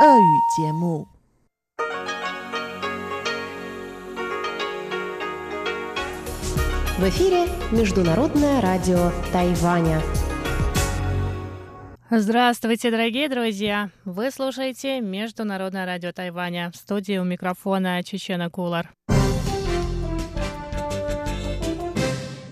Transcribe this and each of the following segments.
俄语节目。В эфире Международное радио Тайваня. Здравствуйте, дорогие друзья! Вы слушаете Международное радио Тайваня. В студии у микрофона Чечена Кулар.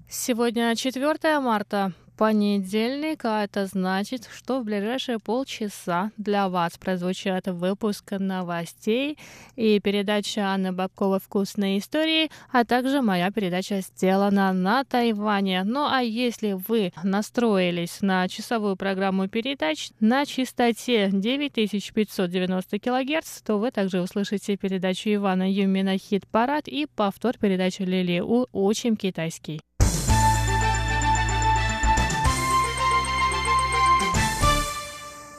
Сегодня 4 марта понедельник, а это значит, что в ближайшие полчаса для вас прозвучат выпуск новостей и передача Анны Бабковой «Вкусные истории», а также моя передача «Сделана на Тайване». Ну а если вы настроились на часовую программу передач на частоте 9590 кГц, то вы также услышите передачу Ивана Юмина «Хит-парад» и повтор передачи Лили У «Учим китайский».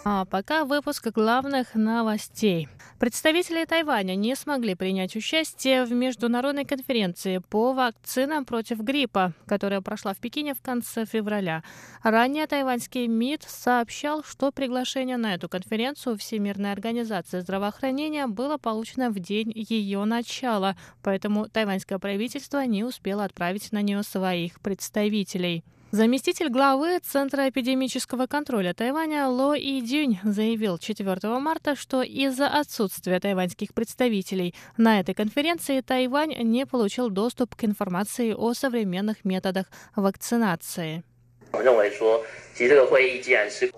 А пока выпуск главных новостей. Представители Тайваня не смогли принять участие в международной конференции по вакцинам против гриппа, которая прошла в Пекине в конце февраля. Ранее тайваньский МИД сообщал, что приглашение на эту конференцию Всемирной организации здравоохранения было получено в день ее начала, поэтому тайваньское правительство не успело отправить на нее своих представителей. Заместитель главы Центра эпидемического контроля Тайваня Ло И Дюнь заявил 4 марта, что из-за отсутствия тайваньских представителей на этой конференции Тайвань не получил доступ к информации о современных методах вакцинации.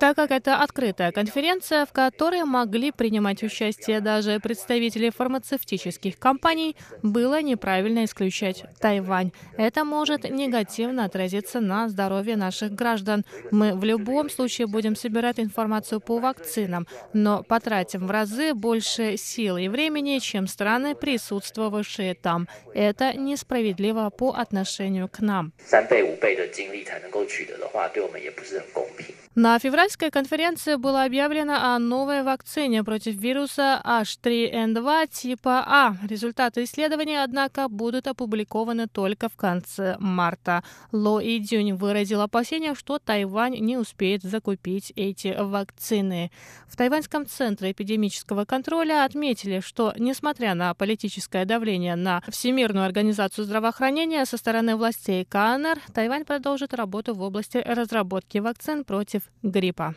Так как это открытая конференция, в которой могли принимать участие даже представители фармацевтических компаний, было неправильно исключать Тайвань. Это может негативно отразиться на здоровье наших граждан. Мы в любом случае будем собирать информацию по вакцинам, но потратим в разы больше сил и времени, чем страны, присутствовавшие там. Это несправедливо по отношению к нам. 三倍五倍的精力才能够取得的 话，对我们也不是很公平。На февральской конференции было объявлено о новой вакцине против вируса H3N2 типа А. Результаты исследования, однако, будут опубликованы только в конце марта. Ло Идюнь выразил опасения, что Тайвань не успеет закупить эти вакцины. В Тайваньском центре эпидемического контроля отметили, что, несмотря на политическое давление на Всемирную организацию здравоохранения со стороны властей КНР, Тайвань продолжит работу в области разработки вакцин против гриппа.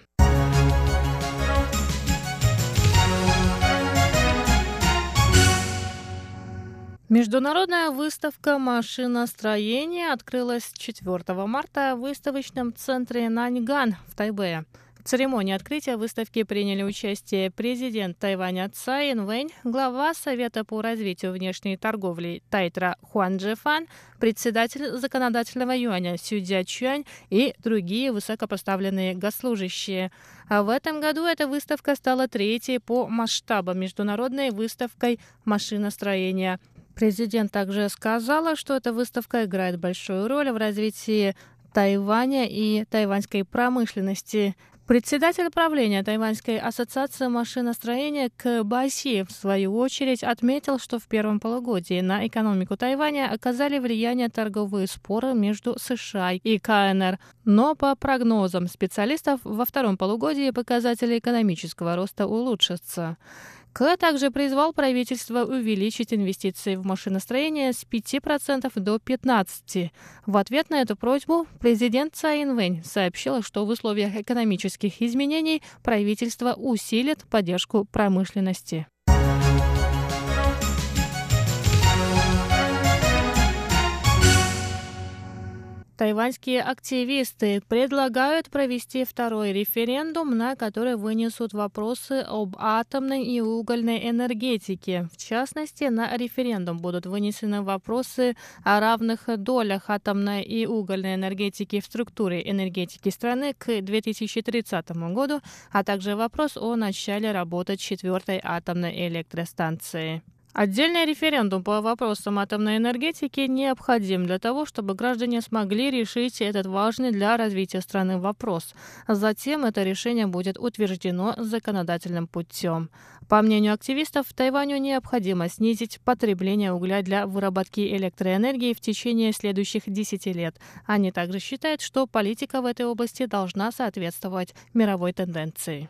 Международная выставка машиностроения открылась 4 марта в выставочном центре Наньган в Тайбэе. В церемонии открытия выставки приняли участие президент Тайваня Цай Инвэнь, глава Совета по развитию внешней торговли Тайтра Хуан Джефан, председатель законодательного юаня Сюдзя Чуань и другие высокопоставленные госслужащие. А в этом году эта выставка стала третьей по масштабам международной выставкой машиностроения. Президент также сказала, что эта выставка играет большую роль в развитии Тайваня и тайваньской промышленности. Председатель правления Тайваньской ассоциации машиностроения КБАСИ, в свою очередь, отметил, что в первом полугодии на экономику Тайваня оказали влияние торговые споры между США и КНР. Но по прогнозам специалистов, во втором полугодии показатели экономического роста улучшатся. К также призвал правительство увеличить инвестиции в машиностроение с 5% до 15%. В ответ на эту просьбу президент Цай Инвэнь сообщила, что в условиях экономических изменений правительство усилит поддержку промышленности. Тайваньские активисты предлагают провести второй референдум, на который вынесут вопросы об атомной и угольной энергетике. В частности, на референдум будут вынесены вопросы о равных долях атомной и угольной энергетики в структуре энергетики страны к 2030 году, а также вопрос о начале работы четвертой атомной электростанции. Отдельный референдум по вопросам атомной энергетики необходим для того, чтобы граждане смогли решить этот важный для развития страны вопрос. Затем это решение будет утверждено законодательным путем. По мнению активистов, Тайваню необходимо снизить потребление угля для выработки электроэнергии в течение следующих 10 лет. Они также считают, что политика в этой области должна соответствовать мировой тенденции.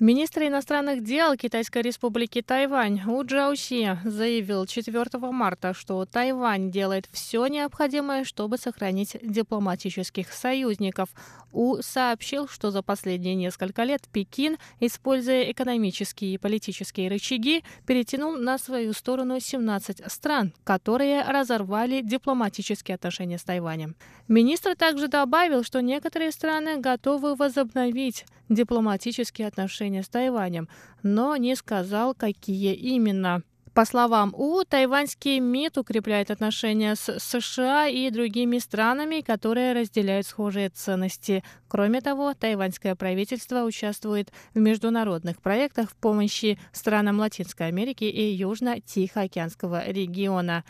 Министр иностранных дел Китайской республики Тайвань У Джаоси заявил 4 марта, что Тайвань делает все необходимое, чтобы сохранить дипломатических союзников. У сообщил, что за последние несколько лет Пекин, используя экономические и политические рычаги, перетянул на свою сторону 17 стран, которые разорвали дипломатические отношения с Тайванем. Министр также добавил, что некоторые страны готовы возобновить дипломатические отношения с Тайванем, но не сказал, какие именно. По словам У, тайваньский МИД укрепляет отношения с США и другими странами, которые разделяют схожие ценности. Кроме того, тайваньское правительство участвует в международных проектах в помощи странам Латинской Америки и Южно-Тихоокеанского региона.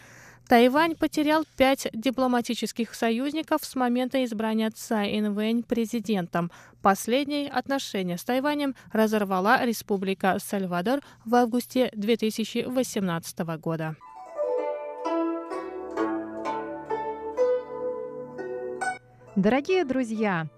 Тайвань потерял пять дипломатических союзников с момента избрания Цай Инвэнь президентом. Последние отношения с Тайванем разорвала Республика Сальвадор в августе 2018 года. Дорогие друзья,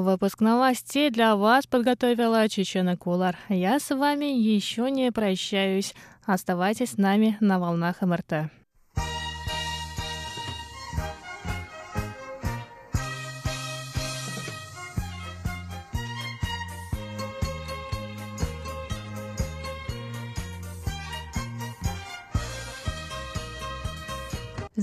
Выпуск новостей для вас подготовила Чечена Кулар. Я с вами еще не прощаюсь. Оставайтесь с нами на волнах МРТ.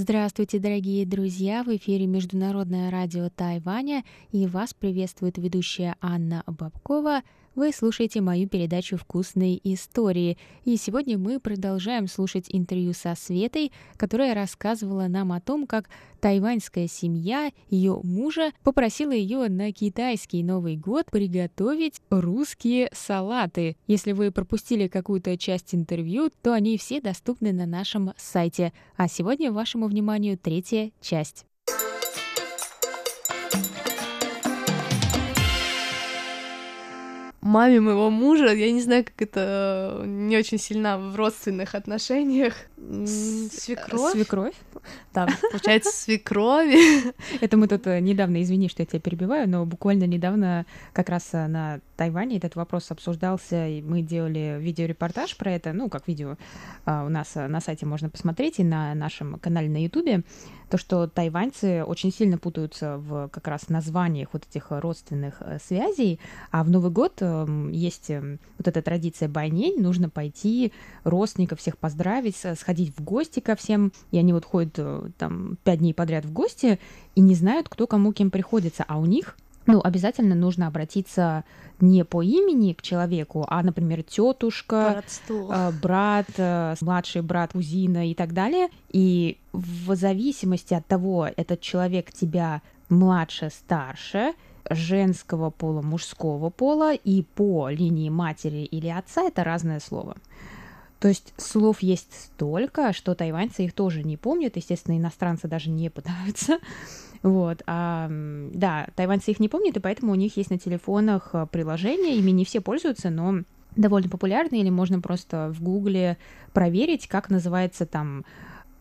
Здравствуйте, дорогие друзья! В эфире Международное радио Тайваня и вас приветствует ведущая Анна Бабкова – вы слушаете мою передачу «Вкусные истории». И сегодня мы продолжаем слушать интервью со Светой, которая рассказывала нам о том, как тайваньская семья ее мужа попросила ее на китайский Новый год приготовить русские салаты. Если вы пропустили какую-то часть интервью, то они все доступны на нашем сайте. А сегодня вашему вниманию третья часть. Маме моего мужа, я не знаю, как это не очень сильно в родственных отношениях. Свекровь? Свекровь? Да, получается, свекрови. Это мы тут э, недавно, извини, что я тебя перебиваю, но буквально недавно как раз э, на Тайване этот вопрос обсуждался, и мы делали видеорепортаж про это, ну, как видео у нас э, на сайте можно посмотреть и на нашем канале на Ютубе, то, что тайваньцы очень сильно путаются в как раз названиях вот этих родственных связей, а в Новый год эм, есть эм, вот эта традиция байнень, нужно пойти родственников всех поздравить, сходить в гости ко всем, и они вот ходят э, там пять дней подряд в гости и не знают, кто кому кем приходится, а у них ну, обязательно нужно обратиться не по имени к человеку, а, например, тетушка, э, брат, э, младший брат, кузина и так далее. И в зависимости от того, этот человек тебя младше, старше, женского пола, мужского пола, и по линии матери или отца это разное слово. То есть слов есть столько, что тайваньцы их тоже не помнят. Естественно, иностранцы даже не пытаются. Вот, а, да, тайваньцы их не помнят, и поэтому у них есть на телефонах э, приложения, ими не все пользуются, но довольно популярны, или можно просто в Гугле проверить, как называется там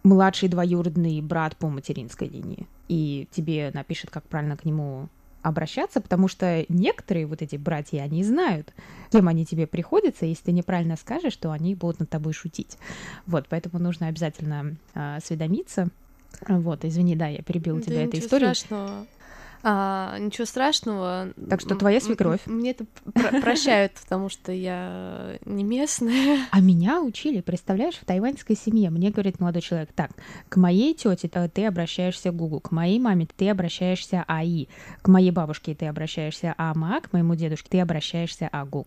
младший двоюродный брат по материнской линии. И тебе напишет, как правильно к нему обращаться, потому что некоторые вот эти братья, они знают, кем они тебе приходятся, если ты неправильно скажешь, то они будут над тобой шутить. Вот, поэтому нужно обязательно э, осведомиться. Вот, извини, да, я перебила Да тебя этой ничего историей. страшного. А, ничего страшного. Так что твоя свекровь. Мне это про- прощают, потому что я не местная. А меня учили, представляешь, в тайваньской семье. Мне говорит молодой человек, так, к моей тете э, ты обращаешься Гугу, к моей маме ты обращаешься АИ, к моей бабушке ты обращаешься АМА, к моему дедушке ты обращаешься АГУ.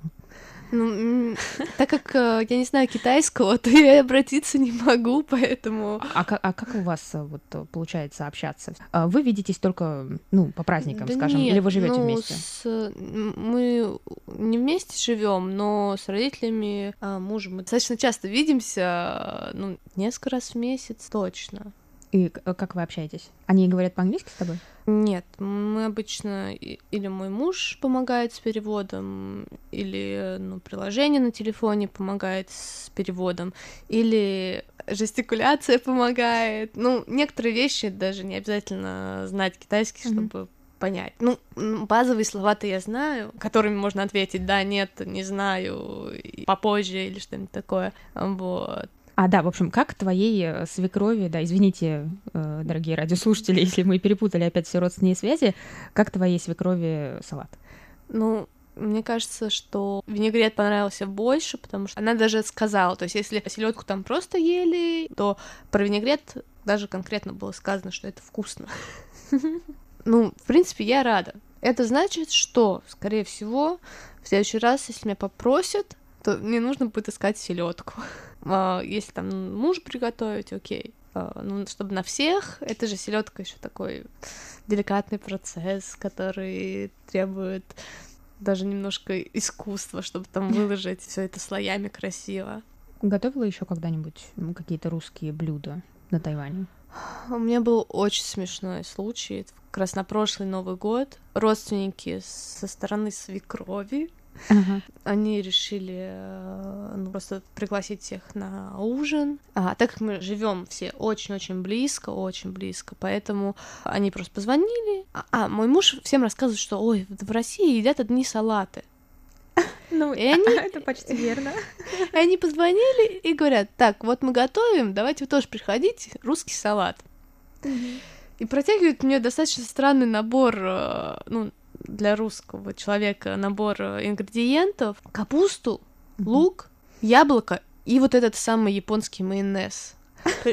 Ну, так как э, я не знаю китайского, то я обратиться не могу, поэтому... А, ка- а как у вас э, вот э, получается общаться? А Вы видитесь только, ну, по праздникам, Да скажем, нет, или вы живете ну, вместе? с- мы не вместе живем, но с родителями а, мужа мы достаточно часто видимся, ну, несколько раз в месяц точно. И э, как вы общаетесь? Они говорят по-английски с тобой? Нет, мы обычно или мой муж помогает с переводом, или ну, приложение на телефоне помогает с переводом, или жестикуляция помогает. Ну, некоторые вещи даже не обязательно знать китайский, Мгм. чтобы понять. Ну, базовые слова-то я знаю, которыми можно ответить да, нет, не знаю, попозже или что-нибудь такое. Вот. А, да, в общем, как твоей э, свекрови, да, извините, э, дорогие радиослушатели, если мы перепутали опять все родственные связи, как твоей свекрови салат? Ну, мне кажется, что винегрет понравился больше, потому что она даже сказала, то есть если селедку там просто ели, то про винегрет даже конкретно было сказано, что это вкусно. Ну, в принципе, я рада. Это значит, что, скорее всего, в следующий раз, если меня попросят, то мне нужно будет искать селедку. Если там муж приготовить, окей. А, Ну, чтобы на всех, это же селедка еще такой деликатный процесс, который требует даже немножко искусства, чтобы там выложить все это слоями красиво. Готовила еще когда-нибудь какие-то русские блюда на Тайване? У меня был очень смешной случай. Это как раз на прошлый Новый год. Родственники со стороны свекрови они решили э, ну, просто пригласить всех на ужин. А так как мы живем все очень-очень близко, очень близко, поэтому они просто позвонили. А, а, мой муж всем рассказывает, что ой, в России едят одни салаты. Ну, И они- это почти верно. И они позвонили и говорят, так, вот мы готовим, давайте вы тоже приходите, русский салат. И протягивают мне достаточно странный набор, э, ну, для русского человека набор э, ингредиентов. Капусту, лук, яблоко и вот этот самый японский майонез.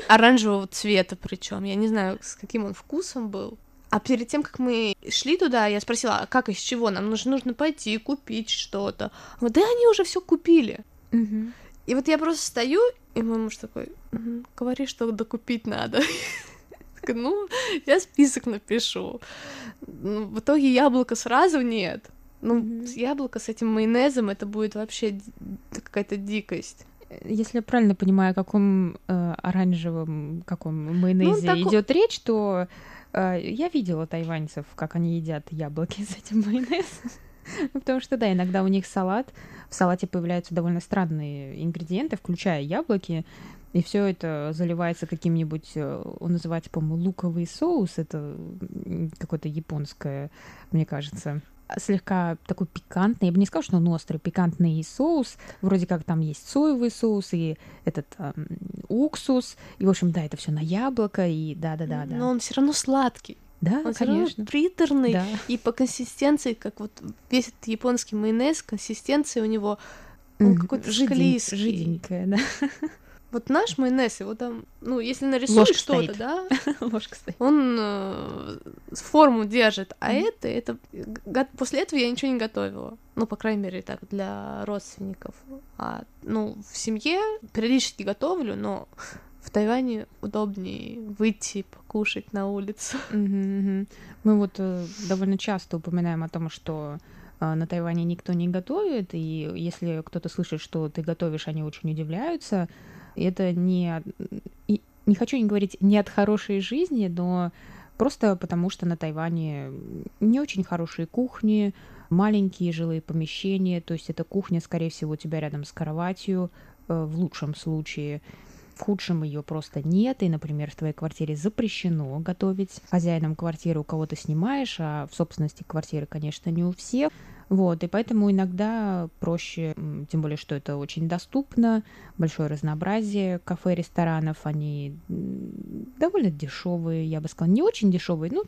Оранжевого цвета причем. Я не знаю, с каким он вкусом был. А перед тем, как мы шли туда, я спросила, а как из чего? Нам нужно, нужно пойти купить что-то. Вот, да они уже все купили. И вот я просто стою, и мой муж такой, «Мгм, говори, что докупить надо. Такая, Ну, я список напишу. Ну, в итоге яблоко сразу нет. Ну, с яблоко с этим майонезом это будет вообще какая-то дикость. Если я правильно понимаю, о каком э, оранжевом каком майонезе тако- идет речь, то э, я видела тайваньцев, как они едят яблоки с этим майонезом. Ну, Потому что, да, иногда у них салат, в салате появляются довольно странные ингредиенты, включая яблоки, и все это заливается каким-нибудь, э, он называется, по-моему, луковый соус, это какое-то японское, мне кажется, слегка такой пикантный, я бы не сказала, что он острый, пикантный соус, вроде как там есть соевый соус и этот эм, уксус, и, в общем, да, это все на яблоко, и да-да-да, да. Но он все равно сладкий. Да, Он конечно. приторный. Да. И по консистенции, как вот весь этот японский майонез, консистенция у него он какой-то Жидень-. Жиденькая, да. Вот наш майонез, его там, ну, если нарисуешь что-то, стоит. да, Ложка стоит. он э, форму держит, а Мгм. это, это го- после этого я ничего не готовила. Ну, по крайней мере, так, для родственников. А, ну, в семье периодически готовлю, но в Тайване удобнее выйти покушать на улицу. Мгм. Мы вот э, довольно часто упоминаем о том, что а, на Тайване никто не готовит, и если кто-то слышит, что ты готовишь, они очень удивляются. Это не... Не хочу не говорить не от хорошей жизни, но просто потому что на Тайване не очень хорошие кухни, маленькие жилые помещения, то есть эта кухня, скорее всего, у тебя рядом с кроватью, э, в лучшем случае. В худшем ее просто нет, и, например, в твоей квартире запрещено готовить хозяином квартиры, у кого ты снимаешь, а в собственности квартиры, конечно, не у всех. Вот, и поэтому иногда проще, тем более, что это очень доступно, большое разнообразие кафе, ресторанов, они довольно дешевые, я бы сказала, не очень дешевые, ну,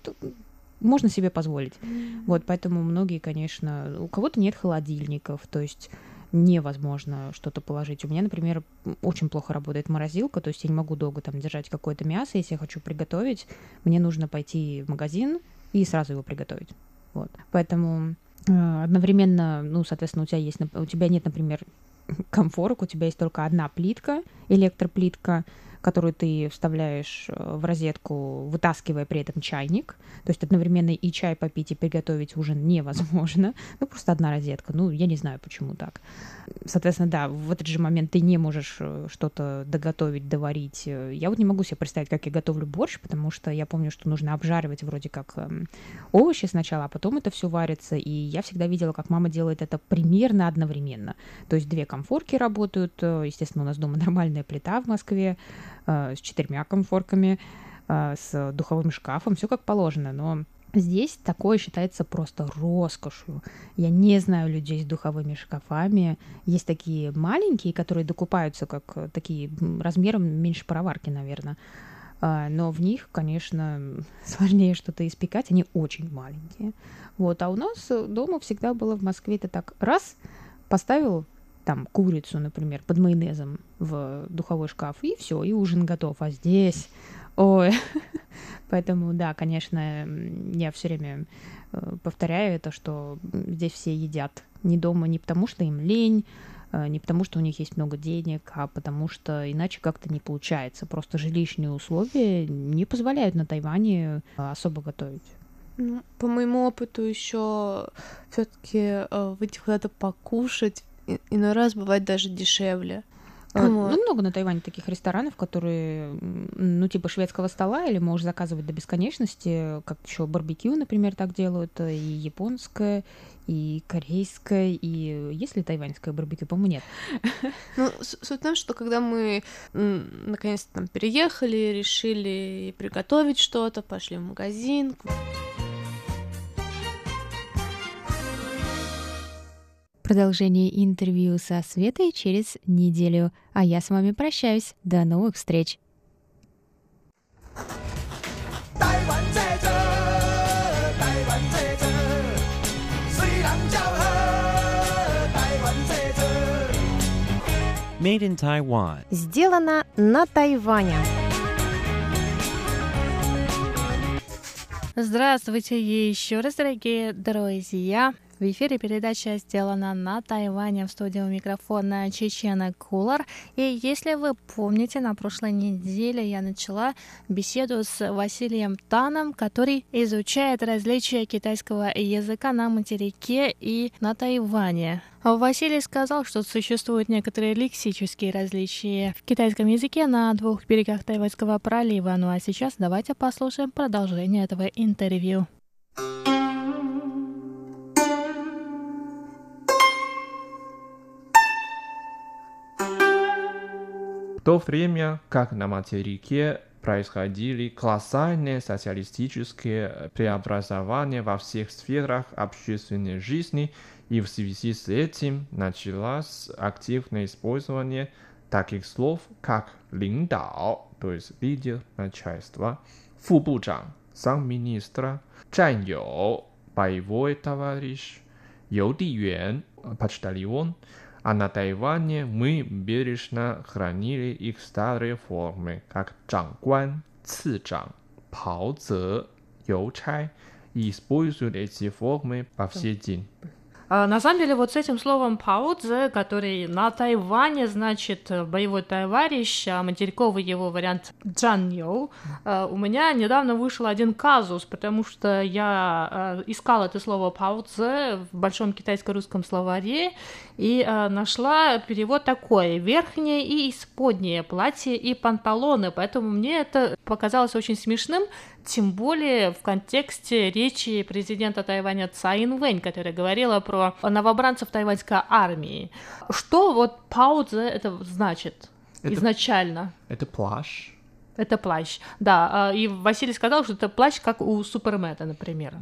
можно себе позволить. Mm-hmm. Вот, поэтому многие, конечно, у кого-то нет холодильников, то есть невозможно что-то положить. У меня, например, очень плохо работает морозилка, то есть я не могу долго там держать какое-то мясо, если я хочу приготовить, мне нужно пойти в магазин и сразу его приготовить. Вот. Поэтому одновременно, ну, соответственно, у тебя есть, у тебя нет, например, комфорок, у тебя есть только одна плитка, электроплитка, которую ты вставляешь э, в розетку, вытаскивая при этом чайник. То есть одновременно и чай попить, и приготовить ужин невозможно. Ну, просто одна розетка. Ну, я не знаю, почему так. Соответственно, да, в этот же момент ты не можешь э, что-то доготовить, доварить. Я вот не могу себе представить, как я готовлю борщ, потому что я помню, что нужно обжаривать вроде как эм, овощи сначала, а потом это все варится. И я всегда видела, как мама делает это примерно одновременно. То есть две комфорки работают. Э, естественно, у нас дома нормальная плита в Москве э, с четырьмя комфорками, э, с духовым шкафом, все как положено, но Здесь такое считается просто роскошью. Я не знаю людей с духовыми шкафами. Есть такие маленькие, которые докупаются как э, такие размером меньше пароварки, наверное. Но в них, конечно, сложнее что-то испекать. Они очень маленькие. Вот. А у нас дома всегда было в Москве это так. Раз, поставил там курицу, например, под майонезом в духовой шкаф, и все, и ужин готов. А здесь, ой, поэтому, да, конечно, я все время э, повторяю это, что здесь все едят не дома не потому, что им лень, э, не потому, что у них есть много денег, а потому что иначе как-то не получается. Просто жилищные условия не позволяют на Тайване особо готовить. Ну, по моему опыту еще все-таки э, выйти куда-то покушать иной раз бывает даже дешевле. А, вот. Ну, много на Тайване таких ресторанов, которые, ну, типа шведского стола, или можешь заказывать до бесконечности, как еще барбекю, например, так делают, и японское, и корейское, и есть ли тайваньское барбекю, по-моему, нет. Ну, суть в том, что когда мы наконец-то там переехали, решили приготовить что-то, пошли в магазин, Продолжение интервью со Светой через неделю. А я с вами прощаюсь. До новых встреч. Made in Taiwan. Сделано на Тайване. Здравствуйте еще раз, дорогие друзья. В эфире передача сделана на Тайване. В студии у микрофона Чечена Кулар. И если вы помните, на прошлой неделе я начала беседу с Василием Таном, который изучает различия китайского языка на материке и на Тайване. Василий сказал, что существуют некоторые лексические различия в китайском языке на двух берегах Тайваньского пролива. Ну а сейчас давайте послушаем продолжение этого интервью. То время как на материке происходили колоссальные социалистические преобразования во всех сферах общественной жизни, и в связи с этим началось активное использование таких слов, как «линдао», то есть лидер начальства, «фубуджан», замминистра, «чаньё», боевой товарищ, «юдиюэн», почтальон, а на Тайване мы бережно хранили их старые формы, как «чангуан», «цзжан», «паоцзе», «邮 чай», и используют эти формы по всей день. А, на самом деле, вот с этим словом паудзе, который на Тайване значит боевой товарищ, а материковый его вариант джаньоу, у меня недавно вышел один казус, потому что я искала это слово паудзе в большом китайско-русском словаре и нашла перевод такой: верхнее и исподнее платье и панталоны, поэтому мне это показалось очень смешным, тем более в контексте речи президента Тайваня Цай Инвэнь, которая говорила про новобранцев тайваньской армии. Что вот пауза это значит это, изначально? Это плащ. Это плащ, да. А, и Василий сказал, что это плащ, как у Супермена, например.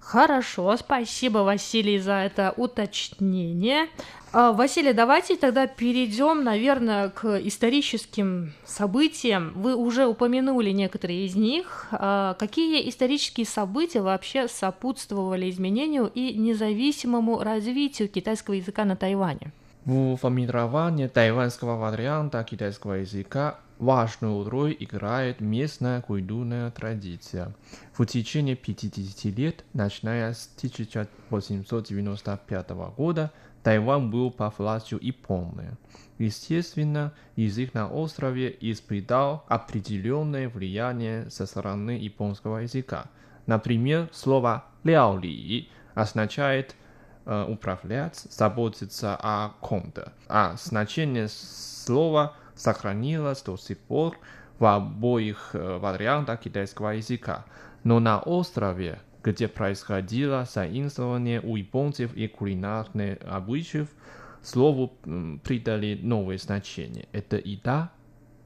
Хорошо, спасибо, Василий, за это уточнение. А, Василий, давайте тогда перейдем, наверное, к историческим событиям. Вы уже упомянули некоторые из них. А, какие исторические события вообще сопутствовали изменению и независимому развитию китайского языка на Тайване? В формировании тайваньского варианта китайского языка важную роль играет местная культурная традиция. В течение 50 лет, начиная с 1895 года, Тайвань был по властью Японии. Естественно, язык на острове испытал определенное влияние со стороны японского языка. Например, слово «ляоли» означает э, управлять, заботиться о ком-то, а значение слова сохранилось до сих пор в обоих э, вариантах китайского языка. Но на острове где происходило заимствование у японцев и кулинарных обычаев, слову придали новое значение. Это еда,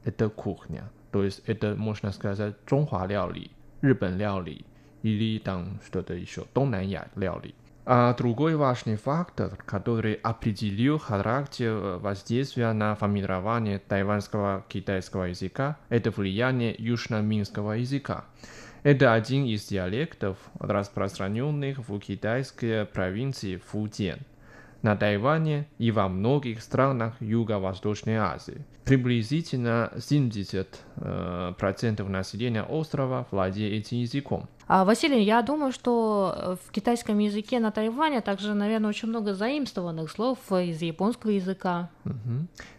это кухня. То есть это, можно сказать, 中华料理,日本料理, или там что-то еще, 东南亚料理. А другой важный фактор, который определил характер воздействия на формирование тайванского китайского языка, это влияние южно-минского языка. Это один из диалектов, распространенных в китайской провинции Фудзен, на Тайване и во многих странах Юго-Восточной Азии. Приблизительно 70% э, населения острова владеет этим языком. А, Василий, я думаю, что в китайском языке на Тайване также, наверное, очень много заимствованных слов из японского языка.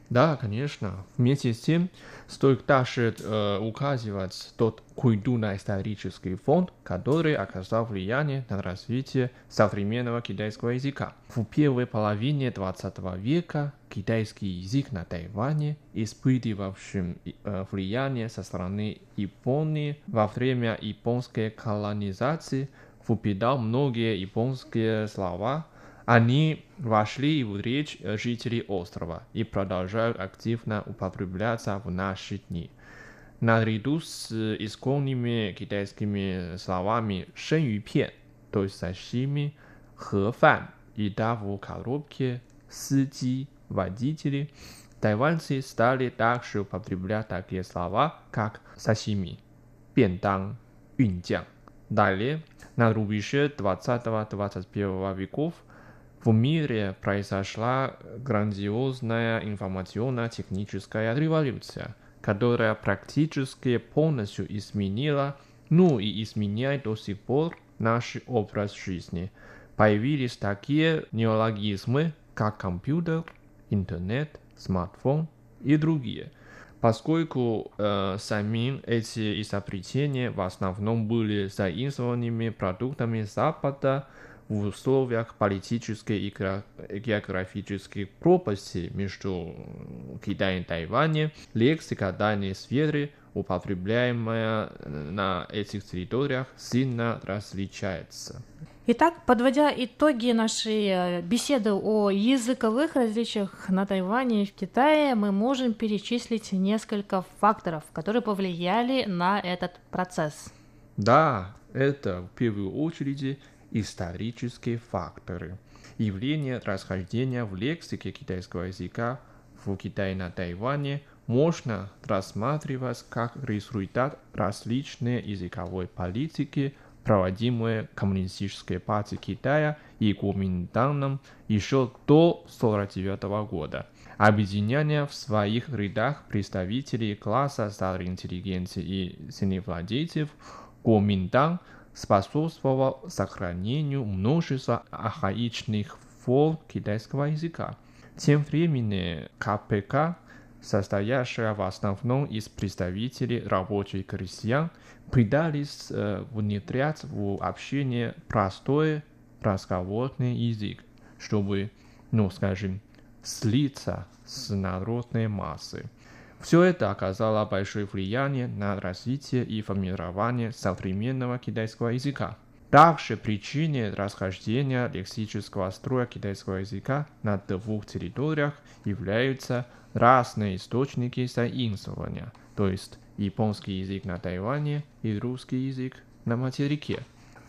Да, конечно. Вместе с тем стоит также э, указывать тот культурно-исторический фонд, который оказал влияние на развитие современного китайского языка. В первой половине 20 века китайский язык на Тайване, испытывавшим э, влияние со стороны Японии во время японской колонизации, впитал многие японские слова – они вошли в речь жителей острова и продолжают активно употребляться в наши дни. Наряду с исконными китайскими словами «шэньюпен», то есть сашими, «хэфан», еда в коробке, «сыджи», водители, тайваньцы стали также употреблять такие слова, как «сашими», «бенданг», «юньджang». Далее, на рубеже 20-21 веков – в мире произошла грандиозная информационно-техническая революция, которая практически полностью изменила, ну и изменяет до сих пор наш образ жизни. Появились такие неологизмы, как компьютер, интернет, смартфон и другие. Поскольку э, сами эти изобретения в основном были заимствованными продуктами Запада, в условиях политической и географической пропасти между Китаем и Тайванем лексика данной сферы, употребляемая на этих территориях, сильно различается. Итак, подводя итоги нашей э, беседы о языковых различиях на Тайване и в Китае, мы можем перечислить несколько факторов, которые повлияли на этот процесс. Да, это в первую очередь исторические факторы. Явление расхождения в лексике китайского языка в Китае на Тайване можно рассматривать как результат различной языковой политики, проводимой Коммунистической партией Китая и Куоминтаном еще до 1949 года. Объединение в своих рядах представителей класса старой интеллигенции и землевладельцев Куоминтан – способствовал сохранению множества архаичных форм китайского языка. Тем временем КПК, состоящая в основном из представителей рабочих крестьян, пытались э, внедрять в общение простой разговорный язык, чтобы, ну, скажем, слиться с народной массой. Все это оказало большое влияние на развитие и формирование современного китайского языка. Также причиной расхождения лексического строя китайского языка на двух территориях являются разные источники заимствования, то есть японский язык на Тайване и русский язык на материке.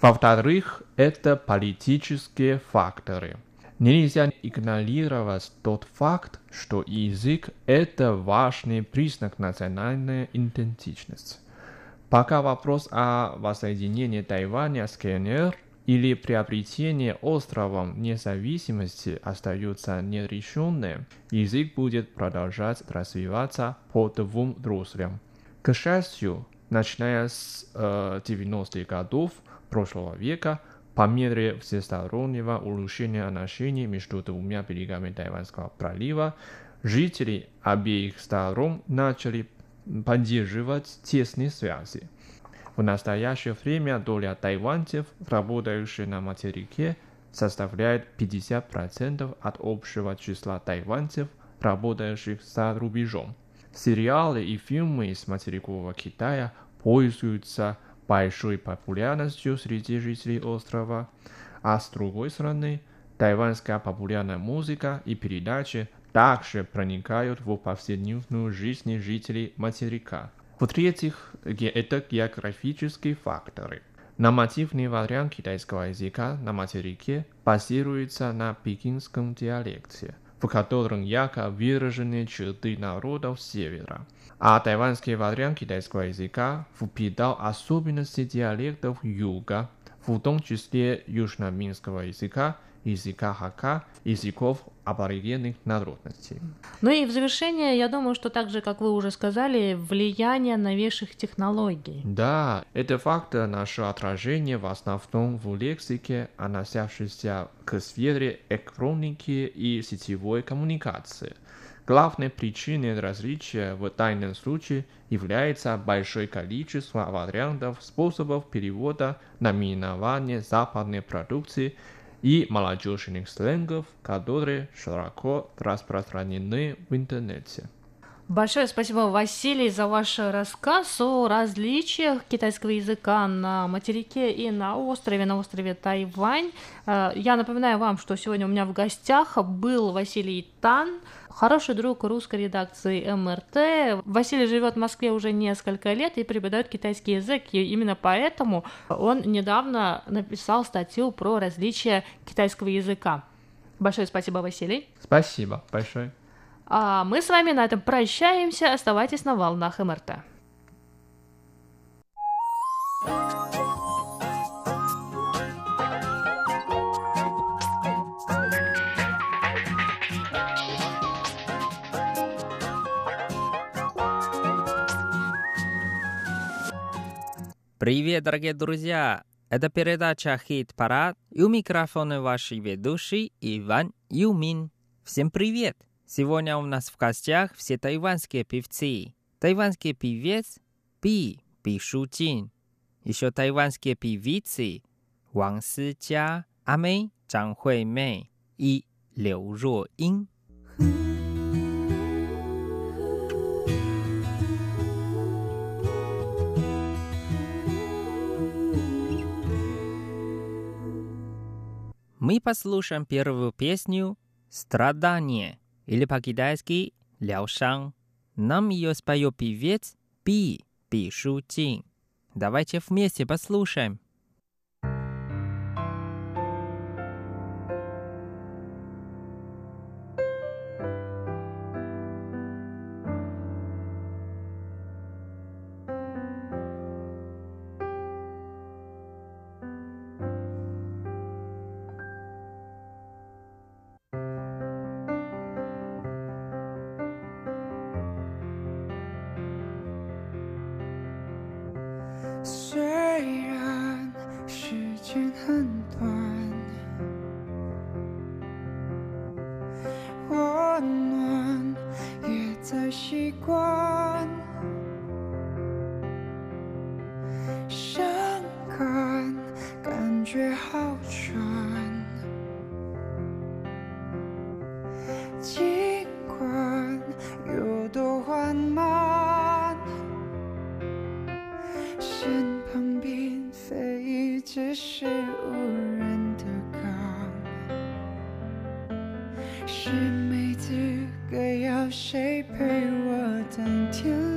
Во-вторых, это политические факторы – Нельзя игнорировать тот факт, что язык – это важный признак национальной идентичности. Пока вопрос о воссоединении Тайваня с КНР или приобретении островом независимости остается нерешенным, язык будет продолжать развиваться по двум руслам. К счастью, начиная с э, 90-х годов прошлого века – по мере всестороннего улучшения отношений между двумя берегами Тайваньского пролива, жители обеих сторон начали поддерживать тесные связи. В настоящее время доля тайваньцев, работающих на материке, составляет 50% от общего числа тайваньцев, работающих за рубежом. Сериалы и фильмы из материкового Китая пользуются большой популярностью среди жителей острова, а с другой стороны, тайваньская популярная музыка и передачи также проникают в повседневную жизнь жителей материка. В-третьих, это географические факторы. Нормативный вариант китайского языка на материке базируется на пекинском диалекте, в котором ярко выражены черты народов севера – а тайванский вариант китайского языка впитал особенности диалектов юга, в том числе южно-минского языка, языка хака, языков аборигенных народностей. Ну и в завершение, я думаю, что так же, как вы уже сказали, влияние новейших технологий. Да, это факт наше отражение в основном в лексике, относящейся к сфере электроники и сетевой коммуникации – Главной причиной различия в данном случае является большое количество вариантов способов перевода наименования западной продукции и молодежных сленгов, которые широко распространены в интернете. Большое спасибо, Василий, за ваш рассказ о различиях китайского языка на материке и на острове, на острове Тайвань. Э, я напоминаю вам, что сегодня у меня в гостях был Василий Тан, хороший друг русской редакции МРТ. Василий живет в Москве уже несколько лет и преподает китайский язык, и именно поэтому он недавно написал статью про различия китайского языка. Большое спасибо, Василий. Спасибо большое. А мы с вами на этом прощаемся. Оставайтесь на волнах МРТ. Привет, дорогие друзья! Это передача «Хит-парад» и у микрофона ваши ведущий Иван Юмин. Всем привет! Сегодня у нас в гостях все тайванские певцы. Тайванский певец Би Бишутин. Еще тайванские певицы Ван Сijia, Амэй, Чжан Хуэймэй и Лю Руин. Мы послушаем первую песню «Страдание» или по-китайски «Ляо Шан». Нам ее споет певец Би Би Шу Тин. Давайте вместе послушаем. 身旁并非只是无人的港，是没资格要谁陪我等天？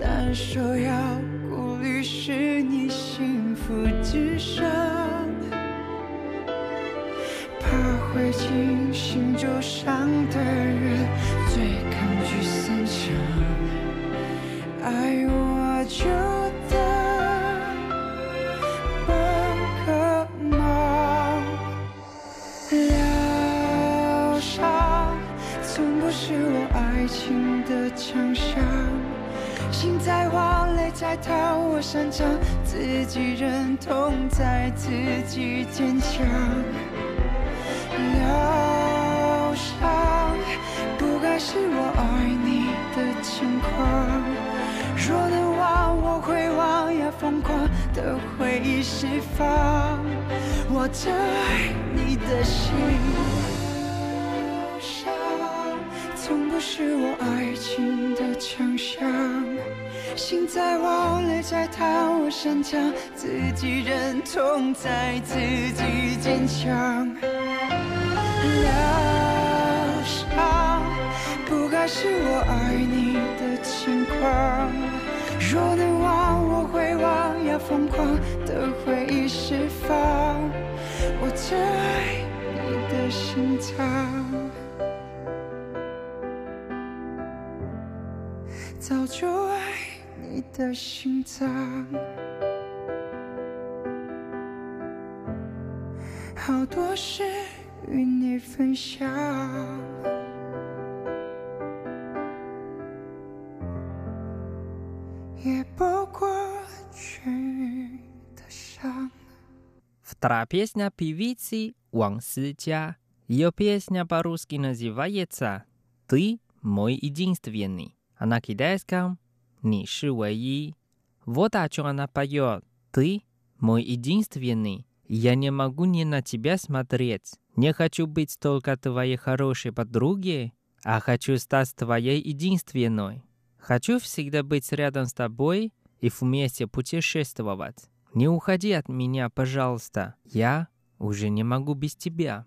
但首要顾虑是你幸福至上，怕会惊醒旧伤的人，最抗拒散场。爱我就当帮个忙。疗伤从不是我爱情的强项，心在慌，泪在逃，我擅长自己忍痛，在自己坚强。疗伤不该是我爱你的情况。若能忘，我会忘，要疯狂的回忆释放我这爱你的心。伤从不是我爱情的强项，心在忘，泪在逃，我擅长自己忍痛，在自己坚强。疗伤不该是我爱你的情况。若能忘，我会忘，要疯狂的回忆释放我这爱你的心脏。早就爱 你的心脏，好多事与你分享。也不过痊愈的伤。 Вторая песня певицы Ван Сыча. Ее песня по-русски называется «Ты мой единственный», а на китайском « 你是唯一». Вот о чем она поет. «Ты мой единственный, и я не могу не на тебя смотреть. Не хочу быть только твоей хорошей подругой, а хочу стать твоей единственной. Хочу всегда быть рядом с тобой и вместе путешествовать. Не уходи от меня, пожалуйста. Я уже не могу без тебя.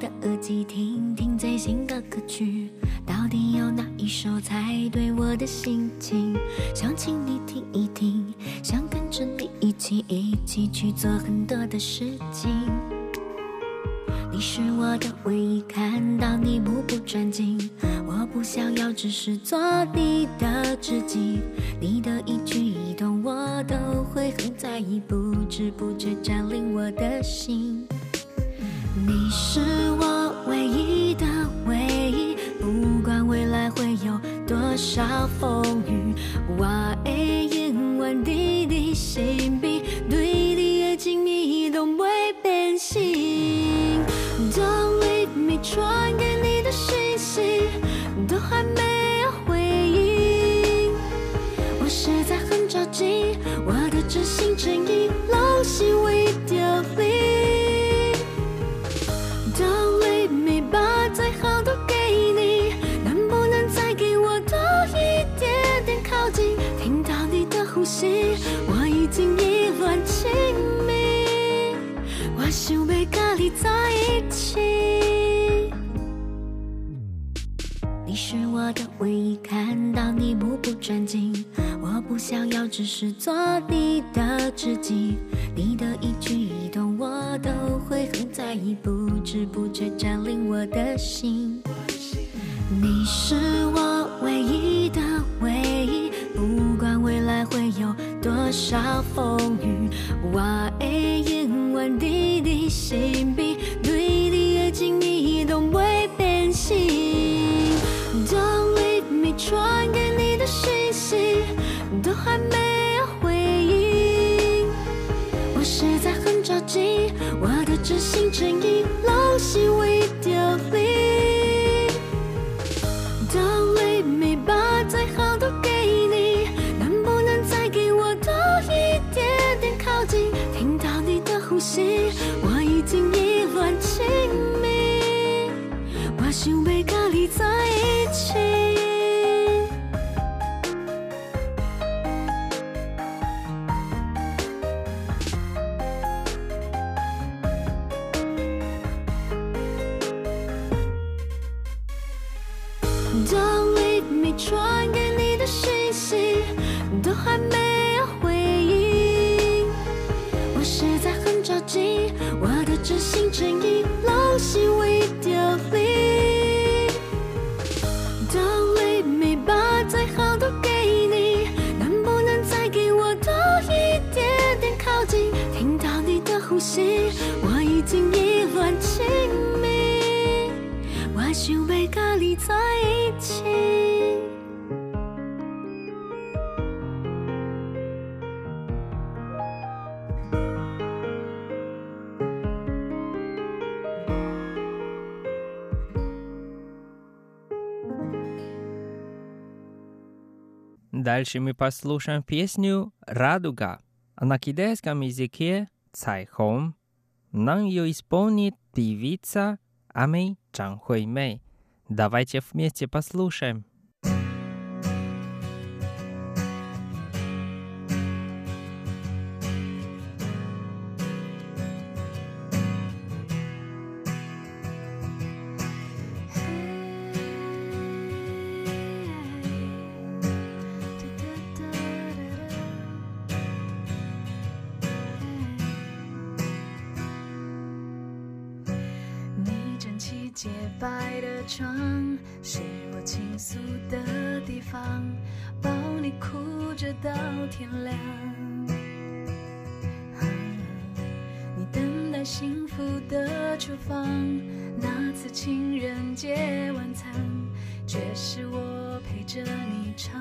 的耳机，听听最新的歌曲，到底有哪一首才对我的心情？想请你听一听，想跟着你一起一起去做很多的事情。你是我的唯一，看到你目不转睛。我不想要，只是做你的知己。你的一举一动，我都会很在意，不知不觉占领我的心。你是我唯一的唯一，不管未来会有多少风雨，我会永远在你身边，对你的情意都不会变心。Don't leave me，传给你的讯息都还没有回应，我实在很着急，我的真心真意拢是为着你。呼吸，我已经意乱情迷，我想要跟你在一起。你是我的唯一，看到你目不转睛。我不想要，只是做你的知己。你的一举一动，我都会很在意，不知不觉占领我的心。你是我唯一的唯一，不管未来会有多少风雨，我会永远在你身边，对你的情意都未变心。Don't leave me，传给你的讯息都还没有回应，我实在很着急，我的真心真意拢是为已经意乱情迷，我想要跟你在一起。Дальше мы послушаем песню «Радуга». А на китайском языке «Цайхом». Нам ее исполнит певица Амей Чан Хуэй Мэй. Давайте вместе послушаем. 直到天亮。你等待幸福的厨房，那次情人节晚餐，却是我陪着你唱。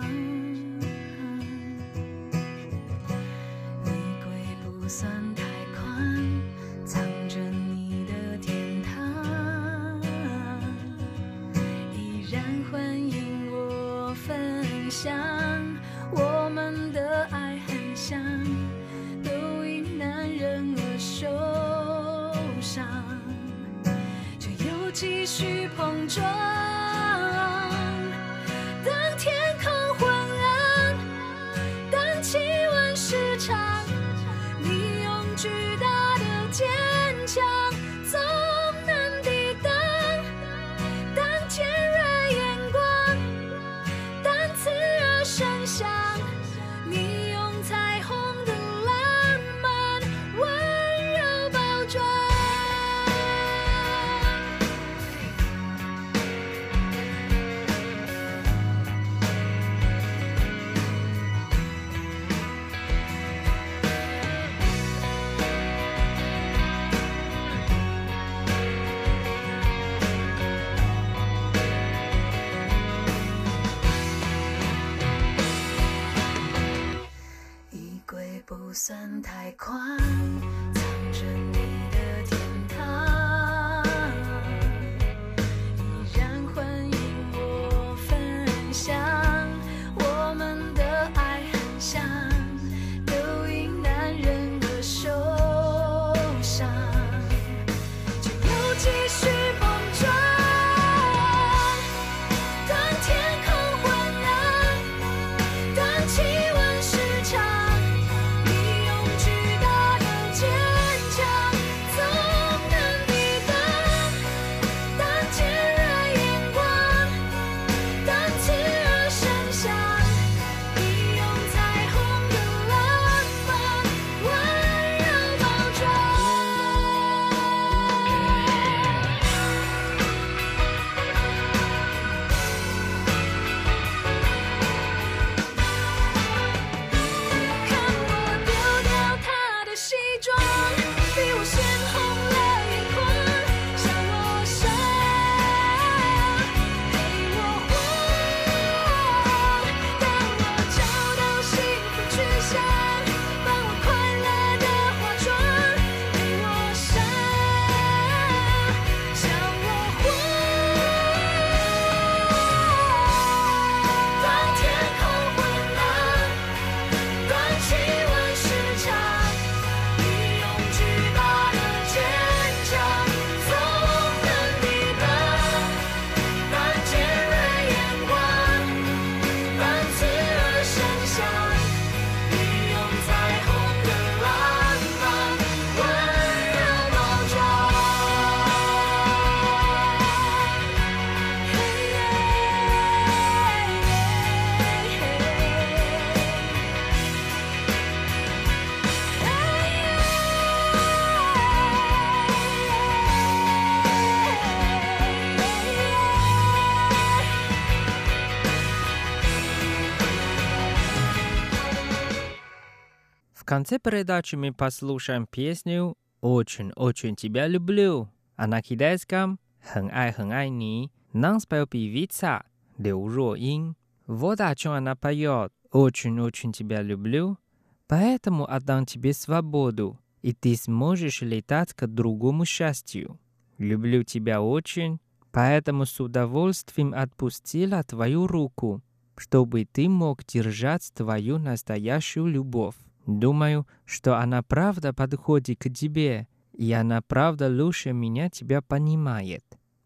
конце передачи мы послушаем песню «Очень-очень тебя люблю», а на китайском «Хэнай-хэнай ни» нам спел певица Лю Роин. Вот о чем она поет «Очень-очень тебя люблю», поэтому отдам тебе свободу, и ты сможешь летать к другому счастью. Люблю тебя очень, поэтому с удовольствием отпустила твою руку, чтобы ты мог держать твою настоящую любовь. Думаю, что она правда подходит к тебе, и она правда лучше меня тебя понимает.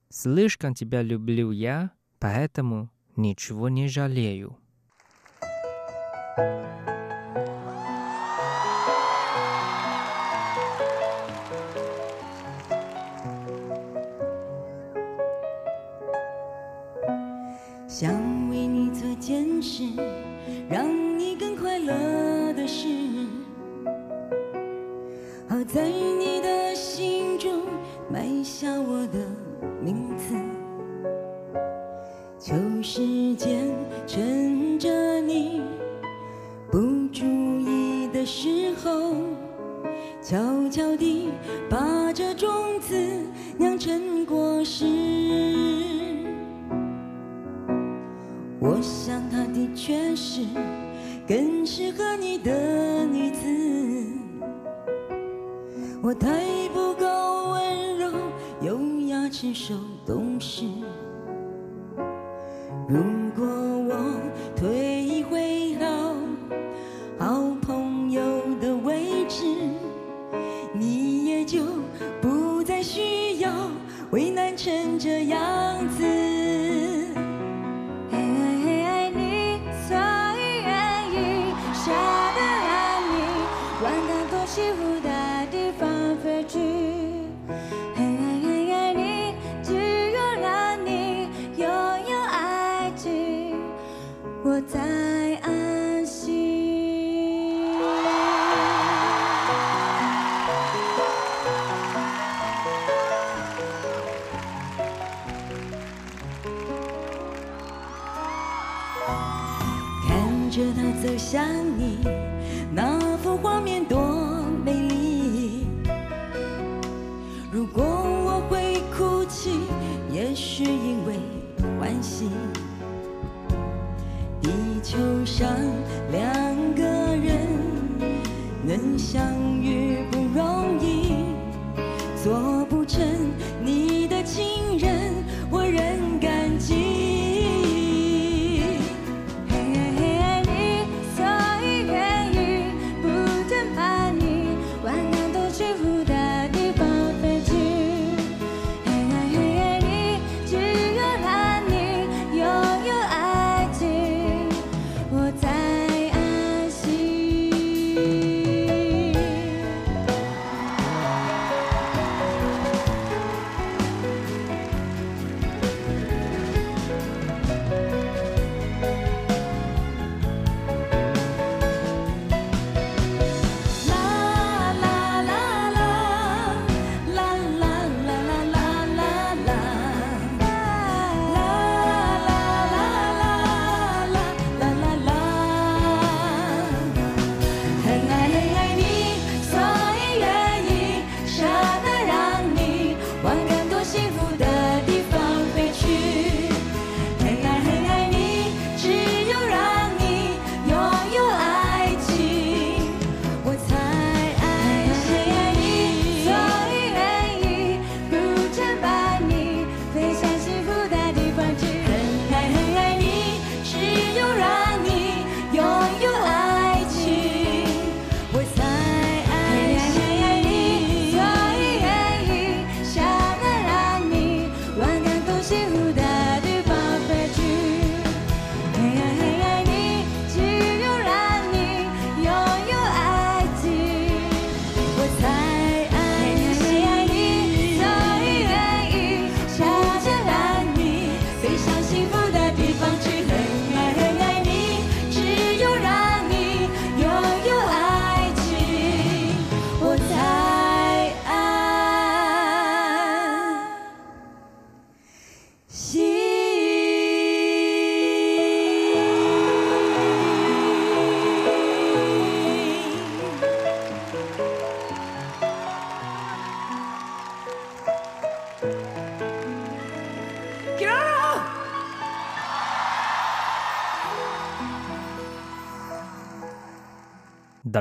Слишком тебя люблю я, поэтому ничего не жалею. 想为你做件事， 在你的心中埋下我的名字。求时间趁着你不注意的时候，悄悄地把这种子酿成果实。我想她的确是更适合你的女子。牵手。如果我会哭泣，也是因为欢喜。地球上两个人能相遇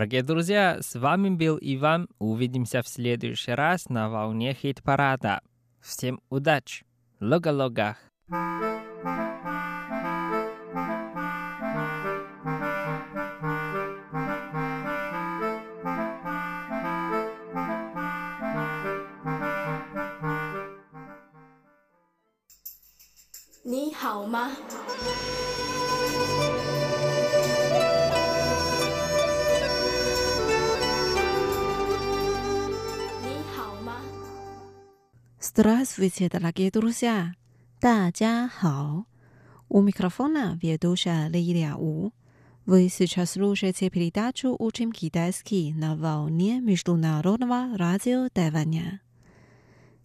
Дорогие друзья, с вами был Иван. Увидимся в следующий раз на волне хит-парада. Всем удачи! Лога-логах! Ni hao ma? Здравствуйте, дорогие друзья! 大家好! У микрофона ведущая Лилия У. Вы сейчас слушаете передачу «Учим китайский» на волне Международного радио Тайваня.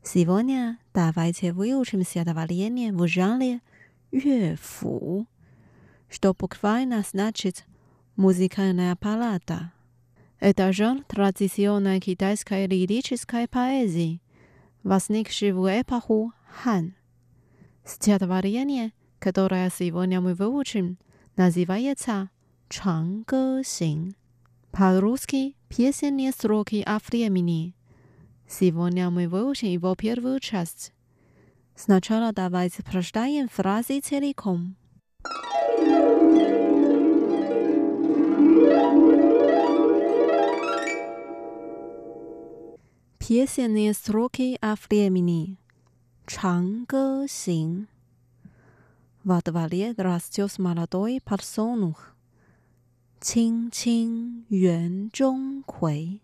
Сегодня давайте выучим стихотворение в жанре 乐府, что буквально значит «музыкальная палата». Это жанр традиционной китайской лирической поэзии, возникший в эпоху Хан. Стихотворение, которое сегодня мы выучим, называется «Чан Гэ Синь». По-русски «Песенные строки о времени». Сегодня мы выучим его первую часть. Сначала давайте прочитаем фразы целиком. Песенные строки о времени. Чанго Синь. Во дворе растет молодой подсолнух. Чин-чин Юэн Чжон Хуэй.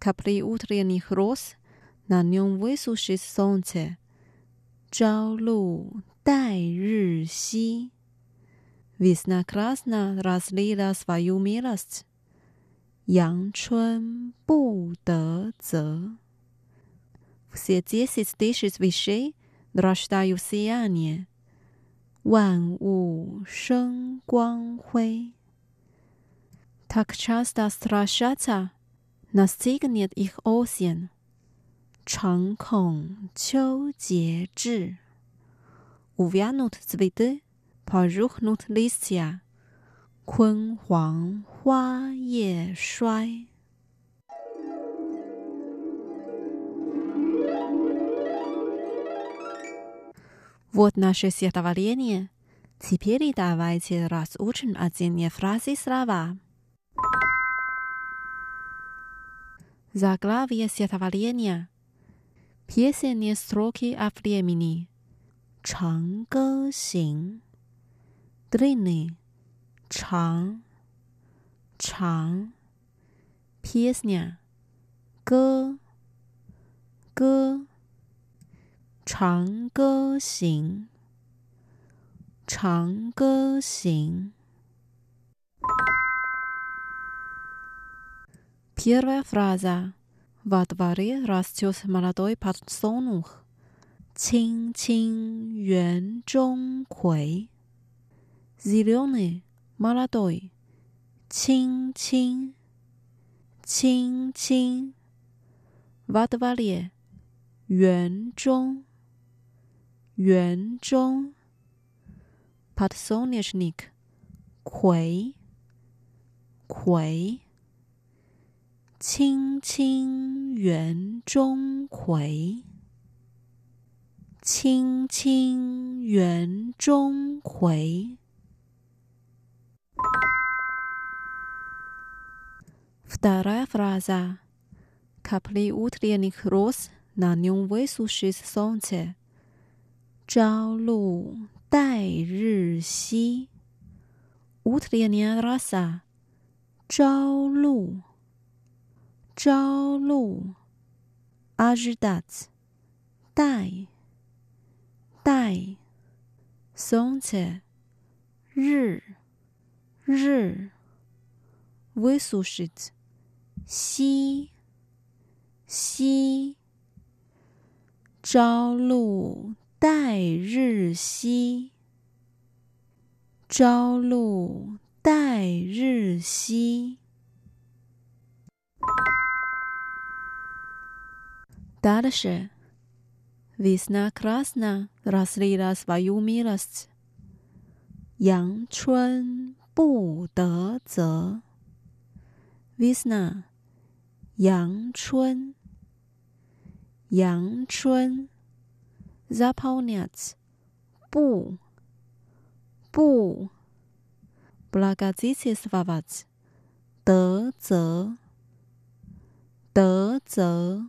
Капли утренних роз, на нем высушит солнце. Чжао Лу Дай Ри Си. Весна красна разлила свою милость. 阳春布德泽. Все десять тысяч вещей рождают сияние. 万物生光辉. Так часто страшатся, настигнет их осень. 诚恐秋节至. Увянут цветы, пожухнут листья. 昆黄花叶衰。Вот наше стихотворение. Теперь давайте разучим отдельные фразы слова. Заглавие стихотворения. Песенные строки о времени. 长歌行 дрыны 长长 песня, 歌歌长歌行，长歌行。Первая фраза. Во дворе растет молодой подсолнух. 青青园中葵。Зеленый, 毛拉多伊，青青青青，瓦德瓦列园中。园中，帕特索尼什尼克。葵葵，青青园中葵，青青园中葵。Вторая фраза. Капли утренних роз на нем высушит солнце. 朝露待日晞。Утренняя роса. 朝露。朝露，ожидать，待，待，солнце，日， 日，высушить，吸，吸，朝露待日晞，朝露待日晞。Дальше. Весна красна разлила свою милость. 阳春 不得则，Visna，阳春，阳春，Zaponiat，布，布，Blagazice svat，德泽，德泽，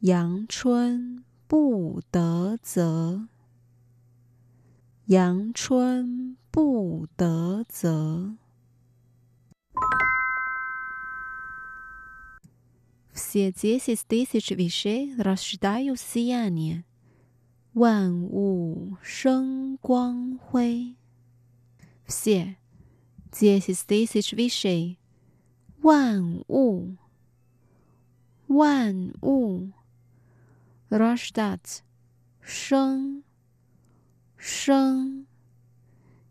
阳春，布德泽，阳春。布德泽。Все десять тысяч вещей рождают сияние，万物生光辉。Все десять тысяч вещей，万物，万物。Rashdat，生，生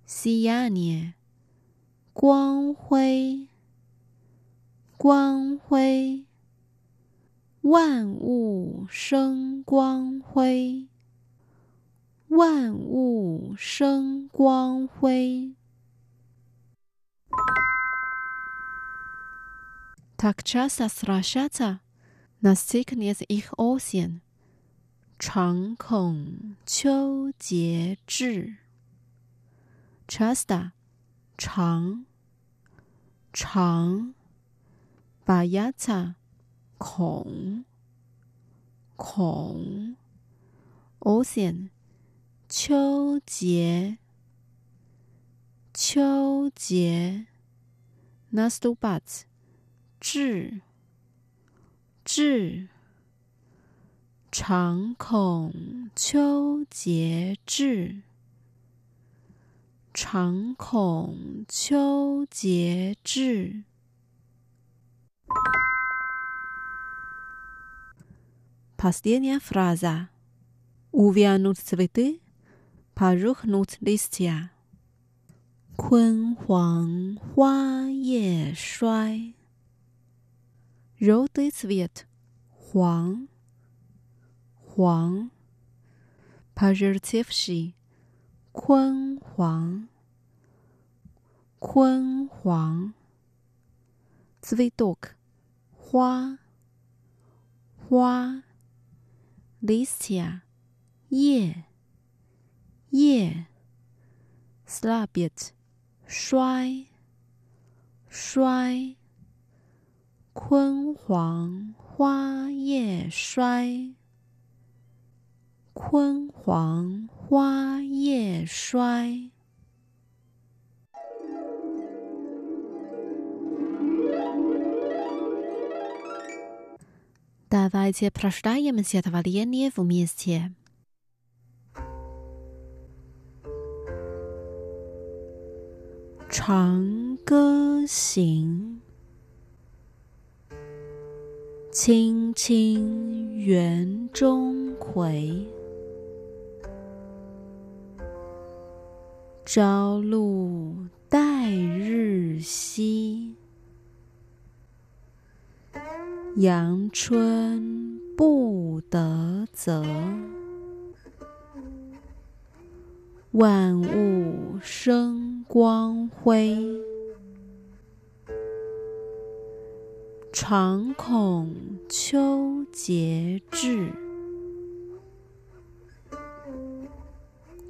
，siyanie，光辉，光辉，万物生光辉，万物生光辉。Так часто 径，几多闲常恐秋节至。，chasta 长长，bayata 孔孔，ocean 秋节秋节，nastubat 至至。长孔秋节至，常恐秋节至。Последняя фраза. Увянут цветы, пожухнут листья. 昆黄花叶衰。Желтый цвет. 黄。黄，пожелтевший， 焜黄，焜黄，zvi dog，花，花，listia，叶，叶，slabiet，衰，衰，焜黄，花叶衰。昆黄花叶衰。Давайте прочитаем стихотворение вместе. «长歌行，青青园中葵。 朝露待日晞，阳春布德泽。万物生光辉，常恐秋节至。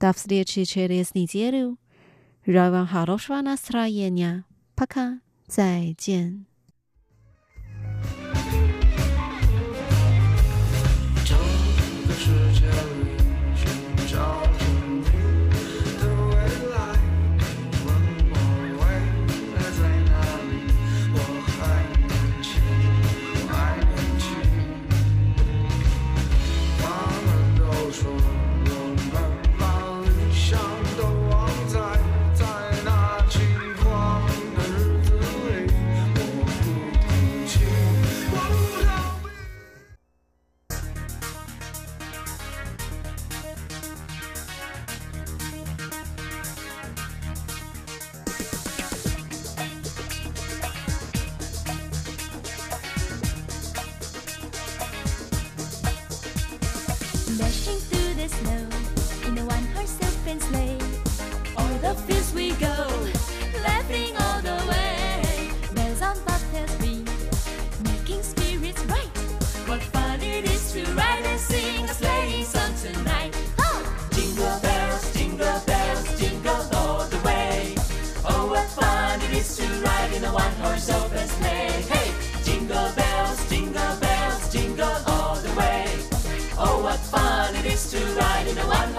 До встречи через неделю. Желаю вам хорошего настроения. Пока. 再见。We go, laughing all the way. Bells on bobtails ring, making spirits bright. What fun it is to ride and sing a sleighing song tonight! Jingle bells, jingle bells, jingle all the way. Oh, what fun it is to ride in a one-horse open sleigh! Hey! Jingle bells, jingle bells, jingle all the way. Oh, what fun it is to ride in a one